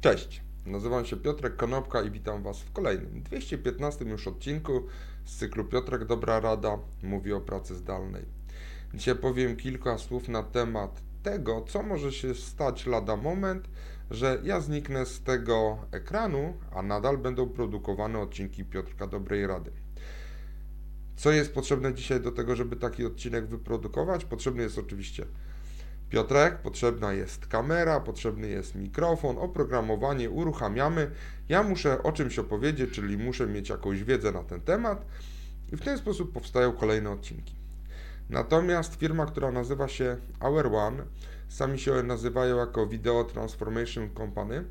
Cześć, nazywam się Piotrek Konopka i witam Was w kolejnym 215 już odcinku z cyklu Piotrek Dobra Rada mówi o pracy zdalnej. Dzisiaj powiem kilka słów na temat tego, co może się stać lada moment, że ja zniknę z tego ekranu, a nadal będą produkowane odcinki Piotrka Dobrej Rady. Co jest potrzebne dzisiaj do tego, żeby taki odcinek wyprodukować? Potrzebny jest oczywiście Piotrek, potrzebna jest kamera, potrzebny jest mikrofon, oprogramowanie, uruchamiamy. Ja muszę o czymś opowiedzieć, czyli muszę mieć jakąś wiedzę na ten temat i w ten sposób powstają kolejne odcinki. Natomiast firma, która nazywa się Hour One, sami się nazywają jako Video Transformation Company,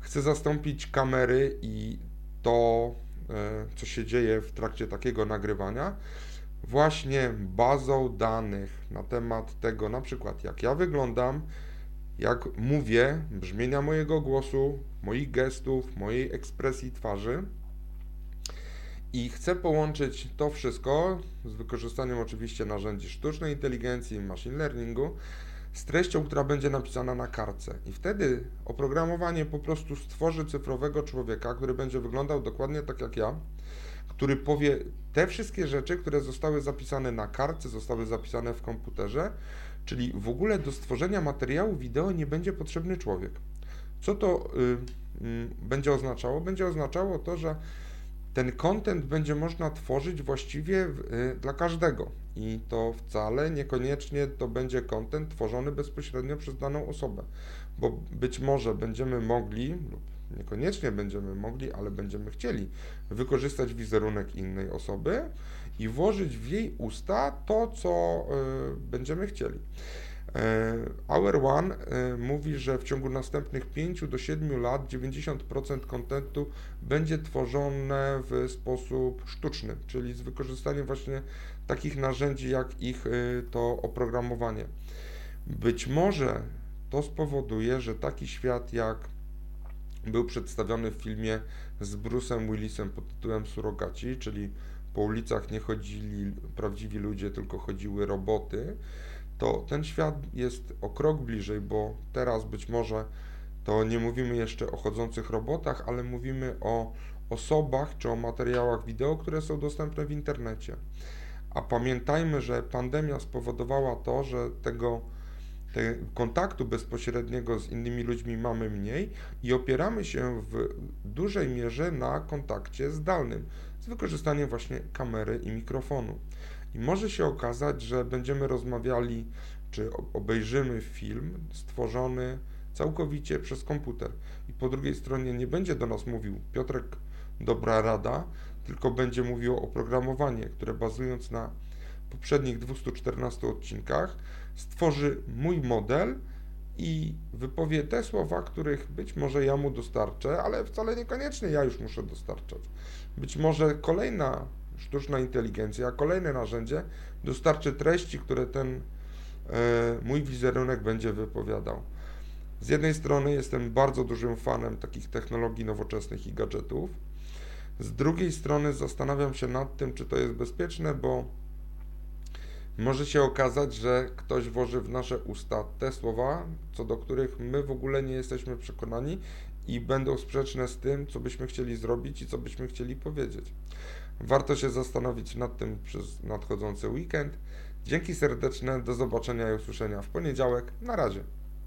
chce zastąpić kamery i to, e, co się dzieje w trakcie takiego nagrywania, właśnie bazą danych na temat tego, na przykład jak ja wyglądam, jak mówię, brzmienia mojego głosu, moich gestów, mojej ekspresji twarzy. I chcę połączyć to wszystko z wykorzystaniem oczywiście narzędzi sztucznej inteligencji, machine learningu, z treścią, która będzie napisana na kartce. I wtedy oprogramowanie po prostu stworzy cyfrowego człowieka, który będzie wyglądał dokładnie tak jak ja, który powie te wszystkie rzeczy, które zostały zapisane na kartce, zostały zapisane w komputerze, czyli w ogóle do stworzenia materiału wideo nie będzie potrzebny człowiek. Co to y, y, będzie oznaczało? Będzie oznaczało to, że ten content będzie można tworzyć właściwie y, dla każdego i to wcale niekoniecznie to będzie content tworzony bezpośrednio przez daną osobę, bo być może będziemy mogli lub Niekoniecznie będziemy mogli, ale będziemy chcieli wykorzystać wizerunek innej osoby i włożyć w jej usta to, co y, będziemy chcieli. E, Hour One e, mówi, że w ciągu następnych 5 do 7 lat 90% kontentu będzie tworzone w sposób sztuczny, czyli z wykorzystaniem właśnie takich narzędzi jak ich to oprogramowanie. Być może to spowoduje, że taki świat jak był przedstawiony w filmie z Bruce'em Willisem pod tytułem Surogaci, czyli po ulicach nie chodzili prawdziwi ludzie, tylko chodziły roboty, to ten świat jest o krok bliżej, bo teraz być może to nie mówimy jeszcze o chodzących robotach, ale mówimy o osobach czy o materiałach wideo, które są dostępne w internecie. A pamiętajmy, że pandemia spowodowała to, że tego te kontaktu bezpośredniego z innymi ludźmi mamy mniej i opieramy się w dużej mierze na kontakcie zdalnym z wykorzystaniem właśnie kamery i mikrofonu. I może się okazać, że będziemy rozmawiali czy obejrzymy film stworzony całkowicie przez komputer. I po drugiej stronie nie będzie do nas mówił Piotrek dobra rada, tylko będzie mówił o programowanie, które bazując na poprzednich 214 odcinkach stworzy mój model i wypowie te słowa, których być może ja mu dostarczę, ale wcale niekoniecznie ja już muszę dostarczać. Być może kolejna sztuczna inteligencja, kolejne narzędzie dostarczy treści, które ten e, mój wizerunek będzie wypowiadał. Z jednej strony jestem bardzo dużym fanem takich technologii nowoczesnych i gadżetów. Z drugiej strony zastanawiam się nad tym, czy to jest bezpieczne, bo może się okazać, że ktoś włoży w nasze usta te słowa, co do których my w ogóle nie jesteśmy przekonani i będą sprzeczne z tym, co byśmy chcieli zrobić i co byśmy chcieli powiedzieć. Warto się zastanowić nad tym przez nadchodzący weekend. Dzięki serdeczne, do zobaczenia i usłyszenia w poniedziałek. Na razie.